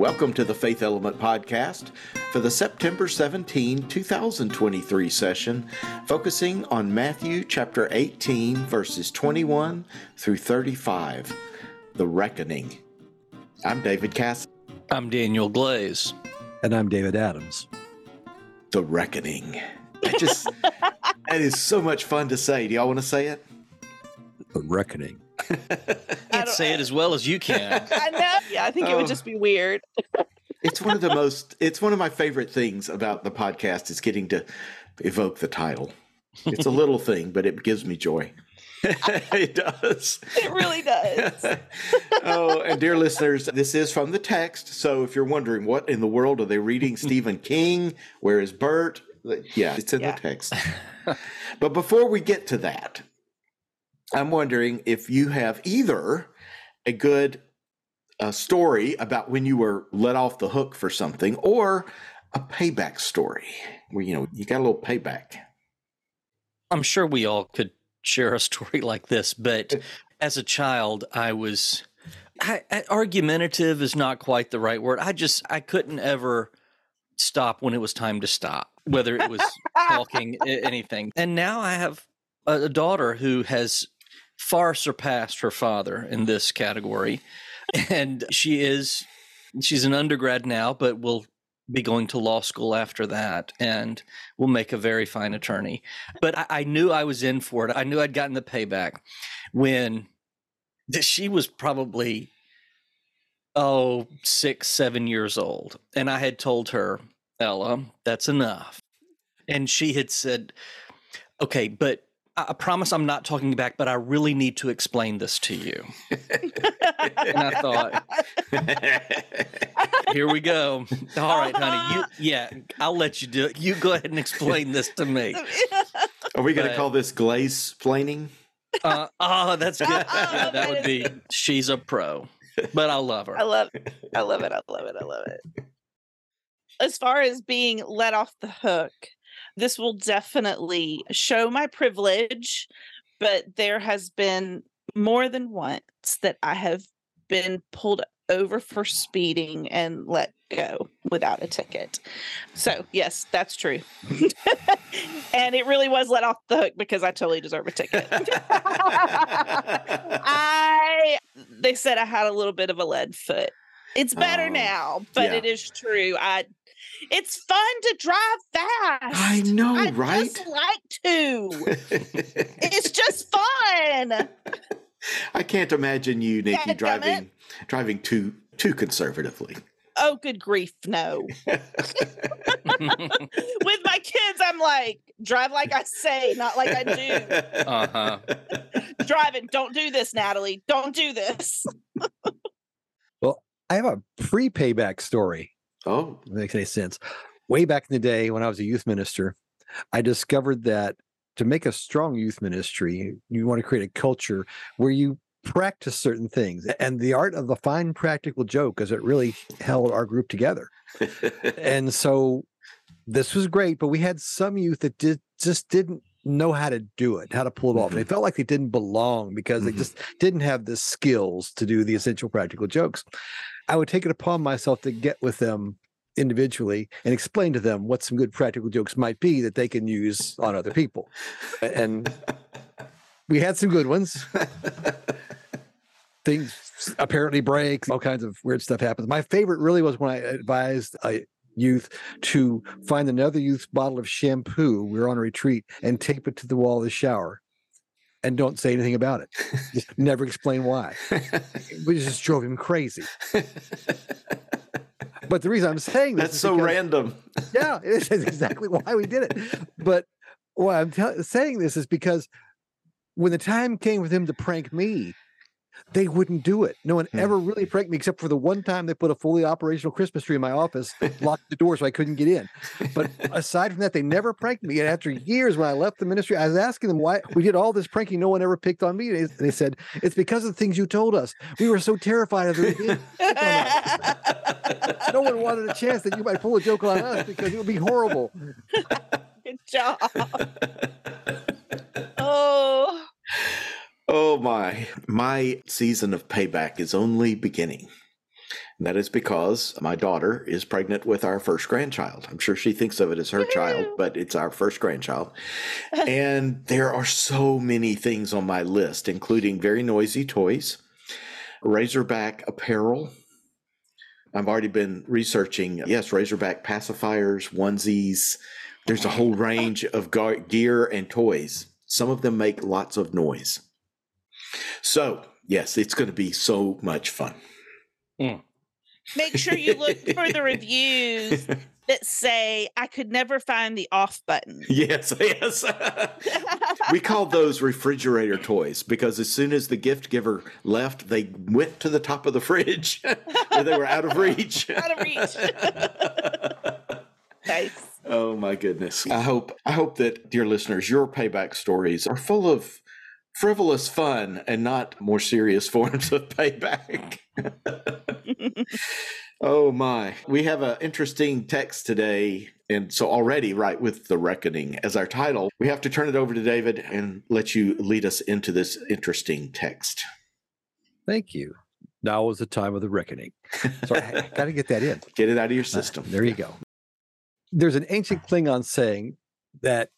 Welcome to the Faith Element Podcast for the September 17, 2023 session, focusing on Matthew chapter 18, verses 21 through 35, the reckoning. I'm David Cassady. I'm Daniel Glaze. And I'm David Adams. The reckoning. It just, that is so much fun to say. Do y'all want to say it? The reckoning. Can't say it as well as you can. I know. Yeah, I think it would just be weird. It's one of the most, it's one of my favorite things about the podcast is getting to evoke the title. It's a little thing, but it gives me joy. it does. It really does. oh, and dear listeners, this is from the text. So if you're wondering what in the world are they reading, Stephen King, where is Bert? Yeah, it's in Yeah. the text. but before we get to that, I'm wondering if you have either a good uh, story about when you were let off the hook for something or a payback story where, you know, you got a little payback. I'm sure we all could share a story like this, but as a child, I was I, I- argumentative is not quite the right word. I just I couldn't ever stop when it was time to stop, whether it was talking anything. And now I have a, a daughter who has far surpassed her father in this category, and she is she's an undergrad now, but will be going to law school after that, and will make a very fine attorney. But I, I knew I was in for it. I knew I'd gotten the payback when she was probably oh six seven years old and i had told her ella that's enough and she had said okay but I I promise I'm not talking back, but I really need to explain this to you. And I thought, here we go. All right, honey. You, yeah, I'll let you do it. You go ahead and explain this to me. Are we going to call this glaze planing? Uh, oh, that's good. Yeah, that would be. She's a pro, but I love her. I love I love it. I love it. I love it. As far as being let off the hook, this will definitely show my privilege, but there has been more than once that I have been pulled over for speeding and let go without a ticket. So, yes, that's true. and it really was let off the hook because I totally deserve a ticket. I they said I had a little bit of a lead foot. It's better Oh, now, but yeah. it is true. I it's fun to drive fast. I know, I right? just like to. It's just fun. I can't imagine you, Nikki, Dadgummit. driving driving too too conservatively. Oh, good grief, no. With my kids, I'm like, drive like I say, not like I do. Uh-huh. Driving, don't do this, Natalie. Don't do this. Well, I have a pre payback story. Oh, that makes any sense. Way back in the day when I was a youth minister, I discovered that to make a strong youth ministry, you want to create a culture where you practice certain things. And the art of the fine practical joke is it really held our group together. and so this was great, but we had some youth that did just didn't know how to do it, how to pull it off. They mm-hmm. felt like they didn't belong because they mm-hmm. just didn't have the skills to do the essential practical jokes. I would take it upon myself to get with them individually and explain to them what some good practical jokes might be that they can use on other people. And we had some good ones. Things apparently break, all kinds of weird stuff happens. My favorite really was when I advised a youth to find another youth's bottle of shampoo. We were on a retreat and tape it to the wall of the shower and don't say anything about it. Just never explain why. We just drove him crazy. But the reason I'm saying this That's so because- random. yeah, it is exactly why we did it. But why I'm tell- saying this is because when the time came for him to prank me, they wouldn't do it. No one Hmm. ever really pranked me except for the one time they put a fully operational Christmas tree in my office, locked the door so I couldn't get in. But aside from that, they never pranked me. And after years, when I left the ministry, I was asking them why we did all this pranking. No one ever picked on me. And they- they said, It's because of the things you told us. We were so terrified of the no one wanted a chance that you might pull a joke on us because it would be horrible. Good job. Oh, Oh my. My season of payback is only beginning. And that is because my daughter is pregnant with our first grandchild. I'm sure she thinks of it as her child, but it's our first grandchild. and there are so many things on my list, including very noisy toys, Razorback apparel. I've already been researching, yes, Razorback pacifiers, onesies. There's a whole range of gear and toys. Some of them make lots of noise. So, yes, it's going to be so much fun. Hmm. Make sure you look for the reviews that say I could never find the off button. yes, yes. we call those refrigerator toys because as soon as the gift giver left, they went to the top of the fridge where they were out of reach. Out of reach. nice. oh my goodness. I hope I hope that dear listeners, your payback stories are full of frivolous fun and not more serious forms of payback. oh my. We have an interesting text today. And so already, right, with the reckoning as our title, we have to turn it over to David and let you lead us into this interesting text. Thank you. Now is the time of the reckoning. So I got to get that in. Get it out of your Uh, system. there you go. There's an ancient Klingon saying that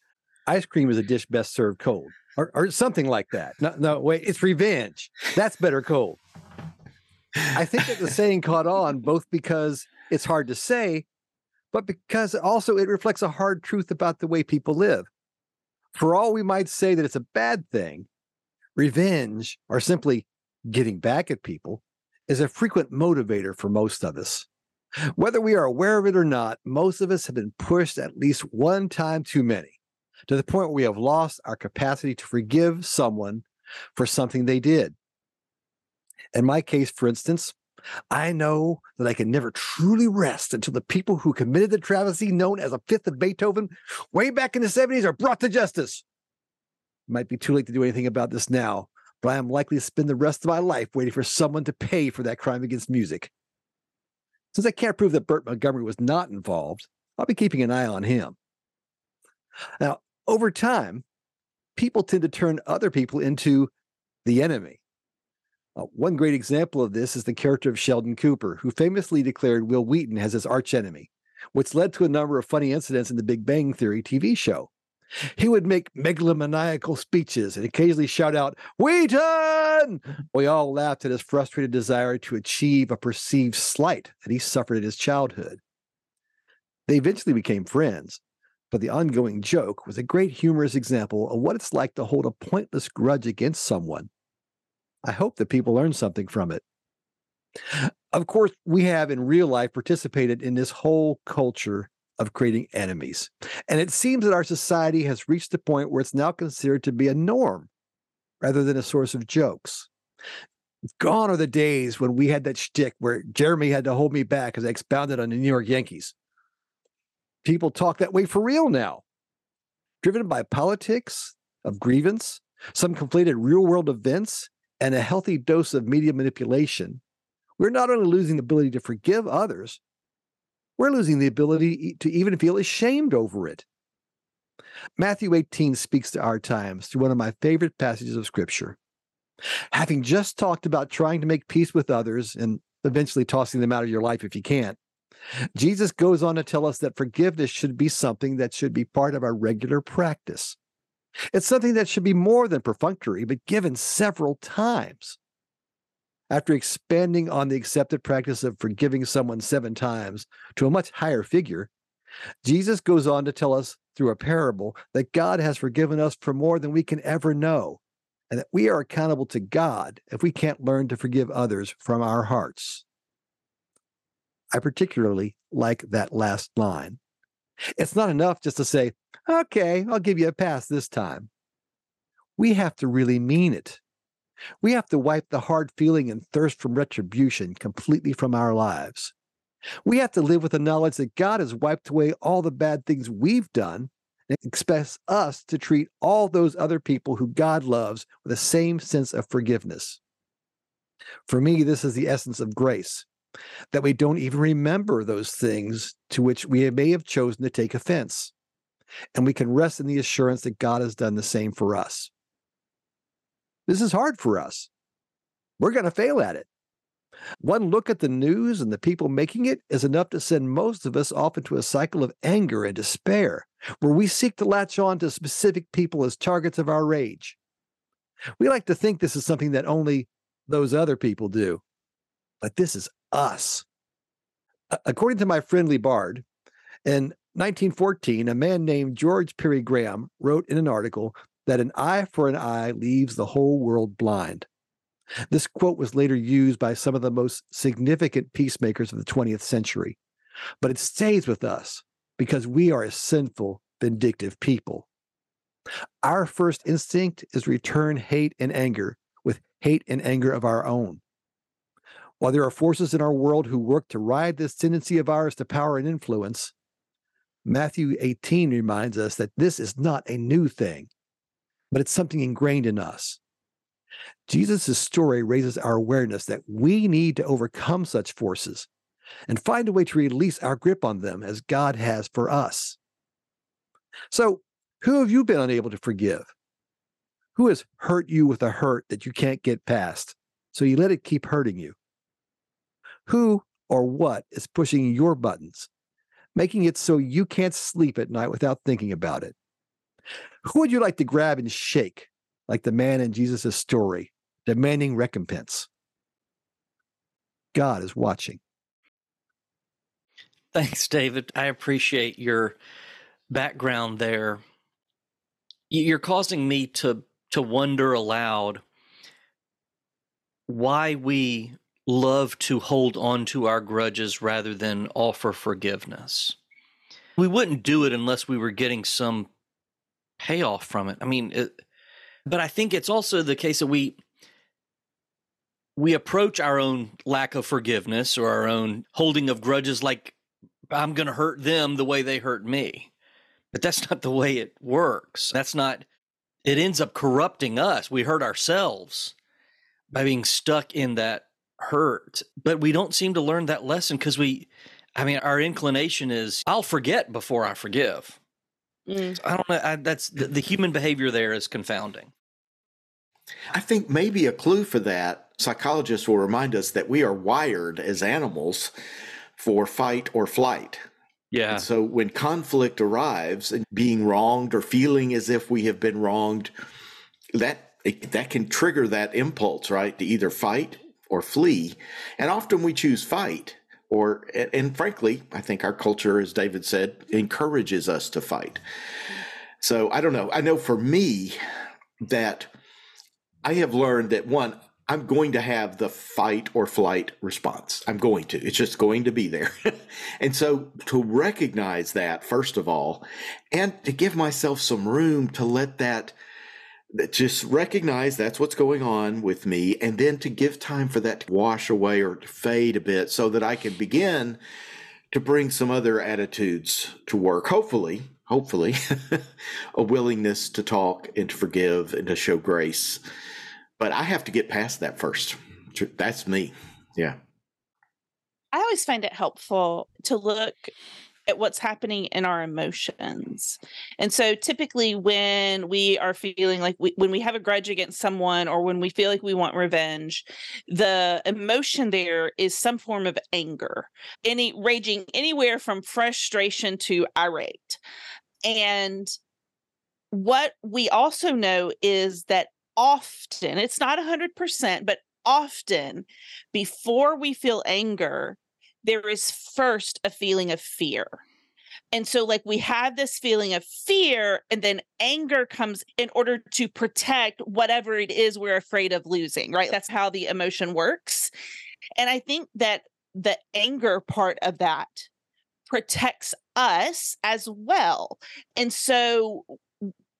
ice cream is a dish best served cold, or, or something like that. No, no, wait, it's revenge. That's better cold. I think that the saying caught on both because it's hard to say, but because also it reflects a hard truth about the way people live. For all we might say that it's a bad thing, revenge, or simply getting back at people, is a frequent motivator for most of us. Whether we are aware of it or not, most of us have been pushed at least one time too many, to the point where we have lost our capacity to forgive someone for something they did. In my case, for instance, I know that I can never truly rest until the people who committed the travesty known as a fifth of Beethoven way back in the 70s are brought to justice. It might be too late to do anything about this now, but I am likely to spend the rest of my life waiting for someone to pay for that crime against music. Since I can't prove that Burt Montgomery was not involved, I'll be keeping an eye on him. Now, over time, people tend to turn other people into the enemy. Uh, one great example of this is the character of Sheldon Cooper, who famously declared Wil Wheaton as his archenemy, which led to a number of funny incidents in the Big Bang Theory TV show. He would make megalomaniacal speeches and occasionally shout out, Wheaton! We all laughed at his frustrated desire to achieve a perceived slight that he suffered in his childhood. They eventually became friends, but the ongoing joke was a great humorous example of what it's like to hold a pointless grudge against someone. I hope that people learn something from it. Of course, we have in real life participated in this whole culture of creating enemies. And it seems that our society has reached a point where it's now considered to be a norm rather than a source of jokes. Gone are the days when we had that shtick where Jeremy had to hold me back as I expounded on the New York Yankees. People talk that way for real now, driven by politics of grievance, some conflated real world events, and a healthy dose of media manipulation. We're not only losing the ability to forgive others, we're losing the ability to even feel ashamed over it. Matthew 18 speaks to our times through one of my favorite passages of scripture. Having just talked about trying to make peace with others and eventually tossing them out of your life if you can't, Jesus goes on to tell us that forgiveness should be something that should be part of our regular practice. It's something that should be more than perfunctory, but given several times. After expanding on the accepted practice of forgiving someone seven times to a much higher figure, Jesus goes on to tell us through a parable that God has forgiven us for more than we can ever know, and that we are accountable to God if we can't learn to forgive others from our hearts. I particularly like that last line. It's not enough just to say, okay, I'll give you a pass this time. We have to really mean it. We have to wipe the hard feeling and thirst from retribution completely from our lives. We have to live with the knowledge that God has wiped away all the bad things we've done and expects us to treat all those other people who God loves with the same sense of forgiveness. For me, this is the essence of grace that we don't even remember those things to which we may have chosen to take offense. And we can rest in the assurance that God has done the same for us. This is hard for us. We're going to fail at it. One look at the news and the people making it is enough to send most of us off into a cycle of anger and despair, where we seek to latch on to specific people as targets of our rage. We like to think this is something that only those other people do, but this is us. According to my friendly bard, in 1914, a man named George Perry Graham wrote in an article that an eye for an eye leaves the whole world blind. This quote was later used by some of the most significant peacemakers of the 20th century, but it stays with us because we are a sinful, vindictive people. Our first instinct is return hate and anger with hate and anger of our own. While there are forces in our world who work to ride this tendency of ours to power and influence, Matthew 18 reminds us that this is not a new thing, but it's something ingrained in us. Jesus' story raises our awareness that we need to overcome such forces and find a way to release our grip on them as God has for us. So, who have you been unable to forgive? Who has hurt you with a hurt that you can't get past, so you let it keep hurting you? Who or what is pushing your buttons, making it so you can't sleep at night without thinking about it? Who would you like to grab and shake, like the man in Jesus' story, demanding recompense? God is watching. Thanks, David. I appreciate your background there. You're causing me to to wonder aloud why we love to hold on to our grudges rather than offer forgiveness. We wouldn't do it unless we were getting some payoff from it. I mean, it, but I think it's also the case that we we approach our own lack of forgiveness or our own holding of grudges like I'm going to hurt them the way they hurt me. But that's not the way it works. That's not it ends up corrupting us. We hurt ourselves by being stuck in that hurt. But we don't seem to learn that lesson because we I mean our inclination is I'll forget before I forgive. Mm. I don't know. I, that's the, the human behavior there is confounding. I think maybe a clue for that, psychologists will remind us that we are wired as animals for fight or flight. Yeah. And so when conflict arrives and being wronged or feeling as if we have been wronged, that that can trigger that impulse, right, to either fight or flee. And often we choose fight or and frankly i think our culture as david said encourages us to fight. So i don't know. I know for me that i have learned that one i'm going to have the fight or flight response. I'm going to. It's just going to be there. And so to recognize that first of all and to give myself some room to let that just recognize that's what's going on with me and then to give time for that to wash away or to fade a bit so that I can begin to bring some other attitudes to work. Hopefully hopefully a willingness to talk and to forgive and to show grace. But I have to get past that first. That's me. Yeah. I always find it helpful to look at what's happening in our emotions. And so typically when we are feeling like we, when we have a grudge against someone or when we feel like we want revenge, the emotion there is some form of anger, any raging anywhere from frustration to irate. And what we also know is that often, it's not 100%, but often before we feel anger, there is first a feeling of fear. And so, like, we have this feeling of fear, and then anger comes in order to protect whatever it is we're afraid of losing, right? That's how the emotion works. And I think that the anger part of that protects us as well. And so,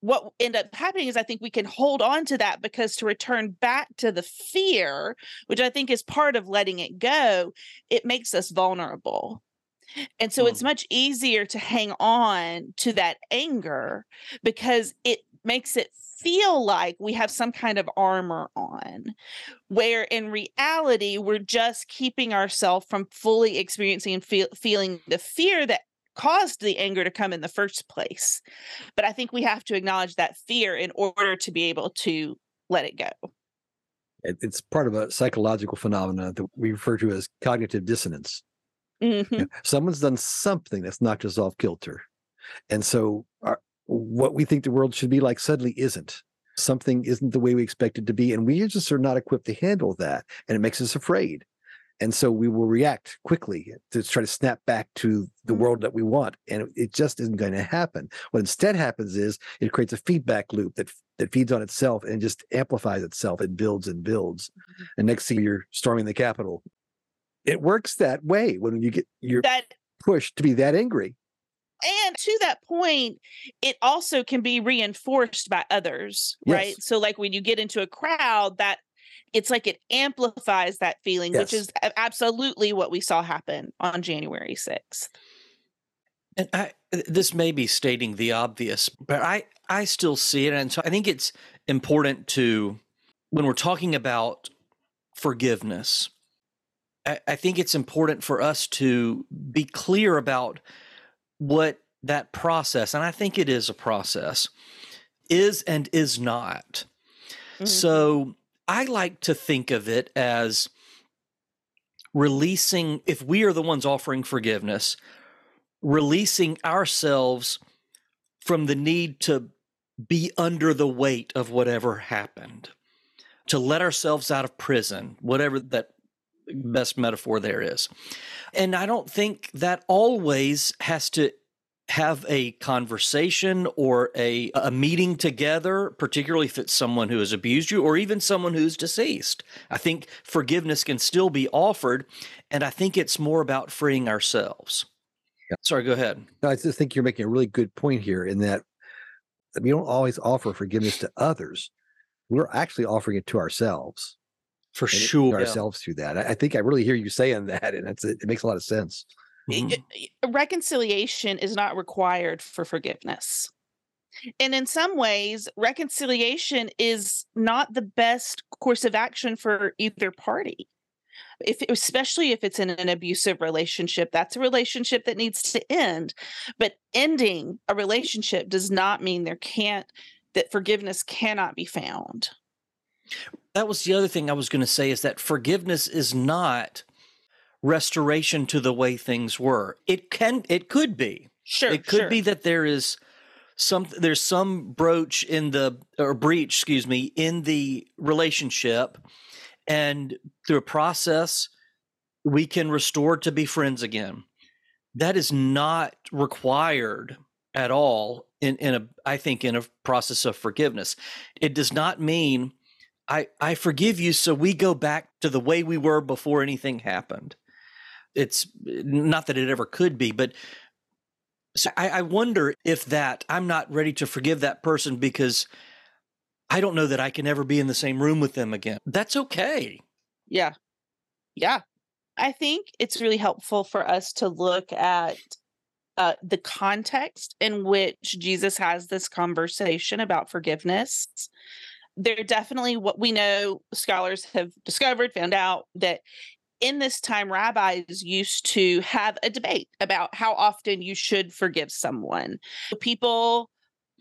what end up happening is I think we can hold on to that because to return back to the fear, which I think is part of letting it go, it makes us vulnerable. And so mm. it's much easier to hang on to that anger because it makes it feel like we have some kind of armor on, where in reality, we're just keeping ourselves from fully experiencing and feel, feeling the fear that caused the anger to come in the first place. But I think we have to acknowledge that fear in order to be able to let it go. It's part of a psychological phenomena that we refer to as cognitive dissonance. Mhm. Yeah, Someone's done something that's knocked us off kilter. And so our, what we think the world should be like suddenly isn't. Something isn't the way we expect it to be. And we just are not equipped to handle that. And it makes us afraid. And so we will react quickly to try to snap back to the mm. world that we want. And it just isn't going to happen. What instead happens is it creates a feedback loop that that feeds on itself and just amplifies itself. It builds and builds. Mm-hmm. And next thing you're storming the Capitol. It works that way when you get you're That pushed to be that angry. and to that point, it also can be reinforced by others, right? So, like when you get into a crowd, that it's like it amplifies that feeling, which is absolutely what we saw happen on January 6th. And I, this may be stating the obvious, but I, I still see it. And so I think it's important to, when we're talking about forgiveness, I, I think it's important for us to be clear about what that process, and I think it is a process, is and is not. Mhm. So I like to think of it as releasing, if we are the ones offering forgiveness, releasing ourselves from the need to be under the weight of whatever happened, to let ourselves out of prison, whatever that best metaphor there is. And I don't think that always has to have a conversation or a, a meeting together, particularly if it's someone who has abused you or even someone who's deceased. I think forgiveness can still be offered, and I think it's more about freeing ourselves. Yeah. Sorry, go ahead. No, I just think you're making a really good point here in that we don't always offer forgiveness to others. We're actually offering it to ourselves. For sure. Ourselves through that. I, I think I really hear you saying that, and it's, it makes a lot of sense. Mhm. I- reconciliation is not required for forgiveness. And in some ways, reconciliation is not the best course of action for either party. If especially if it's in an abusive relationship, that's a relationship that needs to end. But ending a relationship does not mean there can't that forgiveness cannot be found. that was the other thing I was going to say is that forgiveness is not restoration to the way things were. It can it could be. Sure. it could sure. be that there is some there's some broach in the or breach, excuse me, in the relationship and through a process we can restore to be friends again. That is not required at all in, in a I think in a process of forgiveness. It does not mean I, I forgive you so we go back to the way we were before anything happened. It's not that it ever could be, but so I, I wonder if that I'm not ready to forgive that person because I don't know that I can ever be in the same room with them again. That's okay. Yeah. Yeah. I think it's really helpful for us to look at uh, the context in which Jesus has this conversation about forgiveness. There definitely, what we know, scholars have discovered, found out that in this time, rabbis used to have a debate about how often you should forgive someone. People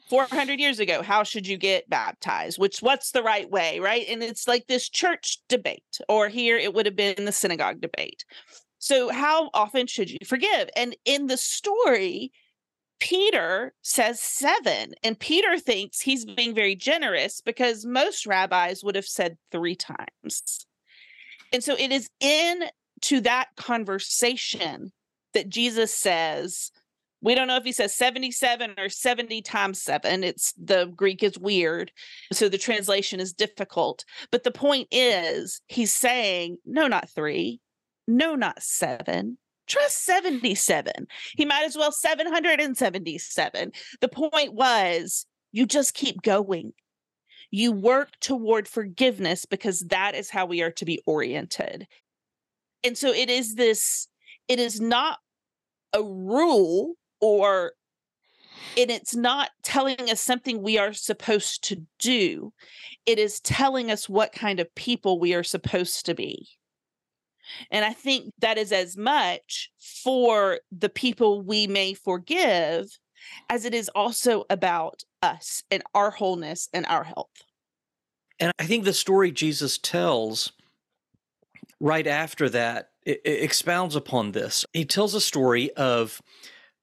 400 years ago how should you get baptized? Which what's the right way right? And it's like this church debate or here it would have been the synagogue debate. So how often should you forgive? And in the story peter says seven and peter thinks he's being very generous because most rabbis would have said three times and so it is in to that conversation that jesus says we don't know if he says 77 or 70 times 7 it's the greek is weird so the translation is difficult. But the point is he's saying no not 3 no not 7 trust 77 he might as well 777 the point was you just keep going you work toward forgiveness because that is how we are to be oriented. And so it is this it is not a rule or and it's not telling us something we are supposed to do. It is telling us what kind of people we are supposed to be. And i think that is as much for the people we may forgive as it is also about us and our wholeness and our health And I think the story Jesus tells right after that it, it expounds upon this. He tells a story of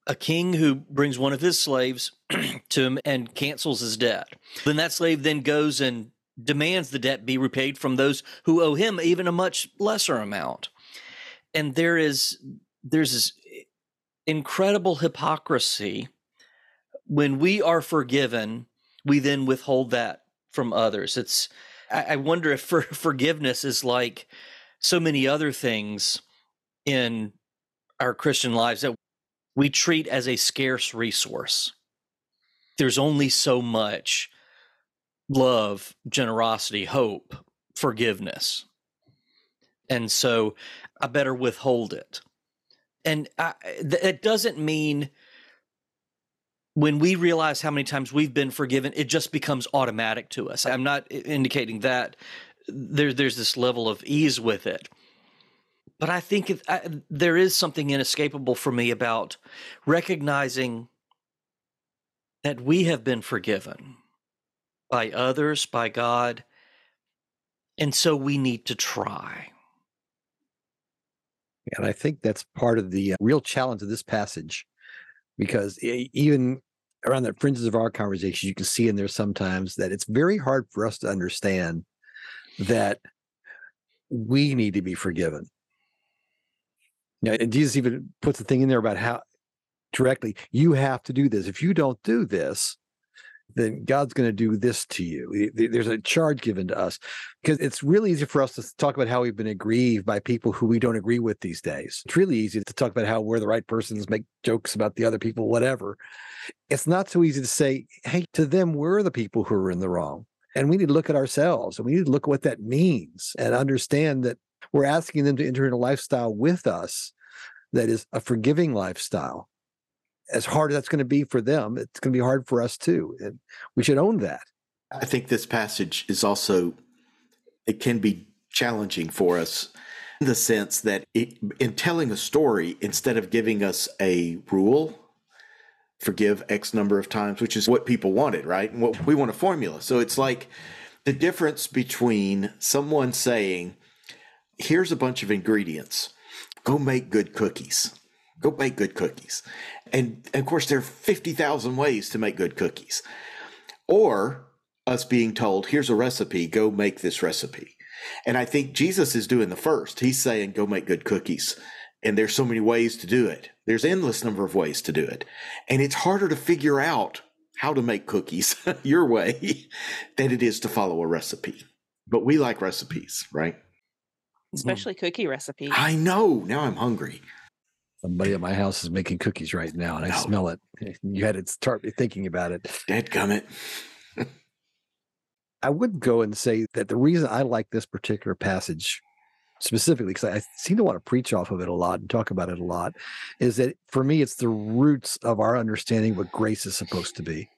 a king who brings one of his slaves to him and cancels his debt. Then that slave then goes and demands the debt be repaid from those who owe him even a much lesser amount. And there is there's this incredible hypocrisy when we are forgiven, we then withhold that from others. It's I, I wonder if for, forgiveness is like so many other things in our Christian lives that we treat as a scarce resource. There's only so much love, generosity, hope, forgiveness. And so I better withhold it. And I, th- it doesn't mean when we realize how many times we've been forgiven, it just becomes automatic to us. I'm not indicating that there, there's this level of ease with it. But I think it, I, there is something inescapable for me about recognizing that we have been forgiven by others, by God, and so we need to try. And I think that's part of the uh, real challenge of this passage, because even around the fringes of our conversation, you can see in there sometimes that it's very hard for us to understand that we need to be forgiven. Yeah, and Jesus even puts the thing in there about how directly you have to do this. If you don't do this, then God's going to do this to you. There's a charge given to us because it's really easy for us to talk about how we've been aggrieved by people who we don't agree with these days. It's really easy to talk about how we're the right persons, make jokes about the other people, whatever. It's not so easy to say, hey, to them, we're the people who are in the wrong. And we need to look at ourselves and we need to look at what that means and understand that we're asking them to enter into a lifestyle with us that is a forgiving lifestyle as hard as that's going to be for them, it's going to be hard for us too. And we should own that. I think this passage is also, it can be challenging for us in the sense that it, in telling a story, instead of giving us a rule, forgive X number of times, which is what people wanted, right? And what we want a formula. So it's like the difference between someone saying, here's a bunch of ingredients, go make good cookies Go make good cookies. And, of course, there are 50,000 ways to make good cookies. Or us being told, here's a recipe, go make this recipe. And I think Jesus is doing the first. He's saying, go make good cookies. And there's so many ways to do it. There's endless number of ways to do it. And it's harder to figure out how to make cookies your way than it is to follow a recipe. But we like recipes, right? Especially cookie recipes. I know. Now I'm hungry. Somebody at my house is making cookies right now, and I no. smell it. You had to start me thinking about it. Dead gummit. I would go and say that the reason I like this particular passage specifically, because I seem to want to preach off of it a lot and talk about it a lot, is that for me, it's the roots of our understanding what grace is supposed to be.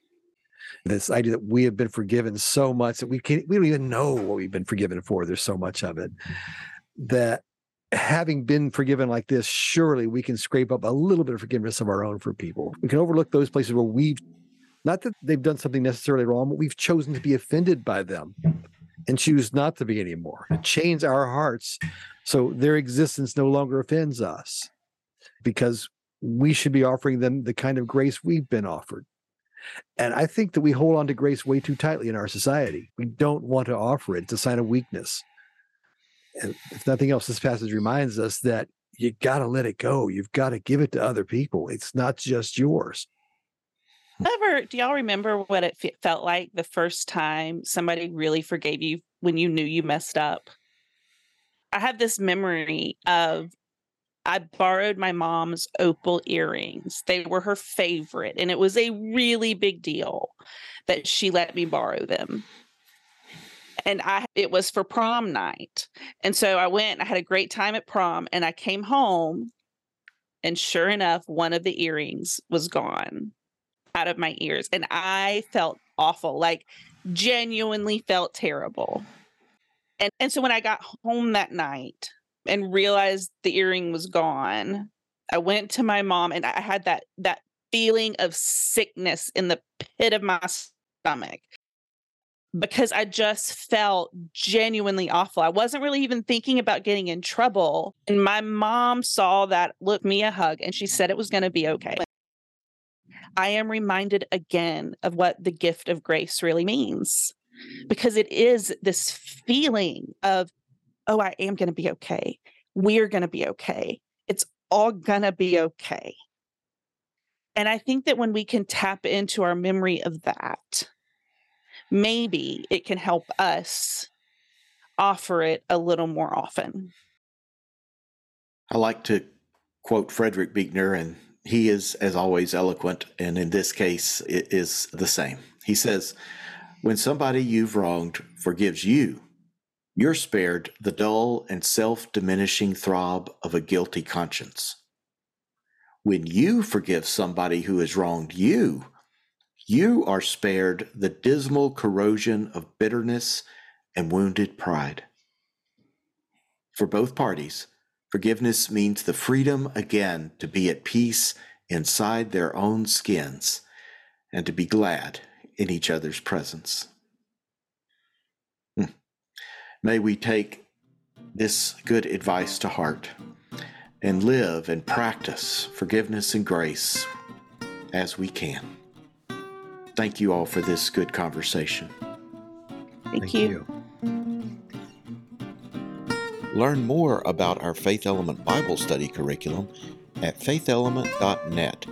This idea that we have been forgiven so much that we can't, we don't even know what we've been forgiven for. There's so much of it that having been forgiven like this, surely we can scrape up a little bit of forgiveness of our own for people. We can overlook those places where we've, not that they've done something necessarily wrong, but we've chosen to be offended by them and choose not to be anymore. It chains our hearts so their existence no longer offends us because we should be offering them the kind of grace we've been offered. And I think that we hold on to grace way too tightly in our society. We don't want to offer it. It's a sign of weakness if nothing else, this passage reminds us that you got to let it go. You've got to give it to other people. It's not just yours. Ever, do y'all remember what it f- felt like the first time somebody really forgave you when you knew you messed up? I have this memory of I borrowed my mom's opal earrings. They were her favorite, and it was a really big deal that she let me borrow them and I it was for prom night. And so I went, I had a great time at prom and I came home and sure enough one of the earrings was gone out of my ears and I felt awful, like genuinely felt terrible. And and so when I got home that night and realized the earring was gone, I went to my mom and I had that that feeling of sickness in the pit of my stomach because I just felt genuinely awful. I wasn't really even thinking about getting in trouble. And my mom saw that, looked me a hug, and she said it was going to be okay. I am reminded again of what the gift of grace really means because it is this feeling of, oh, I am going to be okay. We're going to be okay. It's all going to be okay. And I think that when we can tap into our memory of that, maybe it can help us offer it a little more often. I like to quote Frederick Buechner, and he is, as always, eloquent, and in this case, it is the same. He says, When somebody you've wronged forgives you, you're spared the dull and self diminishing throb of a guilty conscience. When you forgive somebody who has wronged you, you are spared the dismal corrosion of bitterness and wounded pride. For both parties, forgiveness means the freedom again to be at peace inside their own skins and to be glad in each other's presence. Hmm. May we take this good advice to heart and live and practice forgiveness and grace as we can. Thank you all for this good conversation. Thank, Thank you. you. Learn more about our Faith Element Bible Study curriculum at faithelement.net.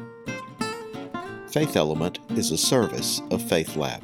Faith Element is a service of Faith Lab.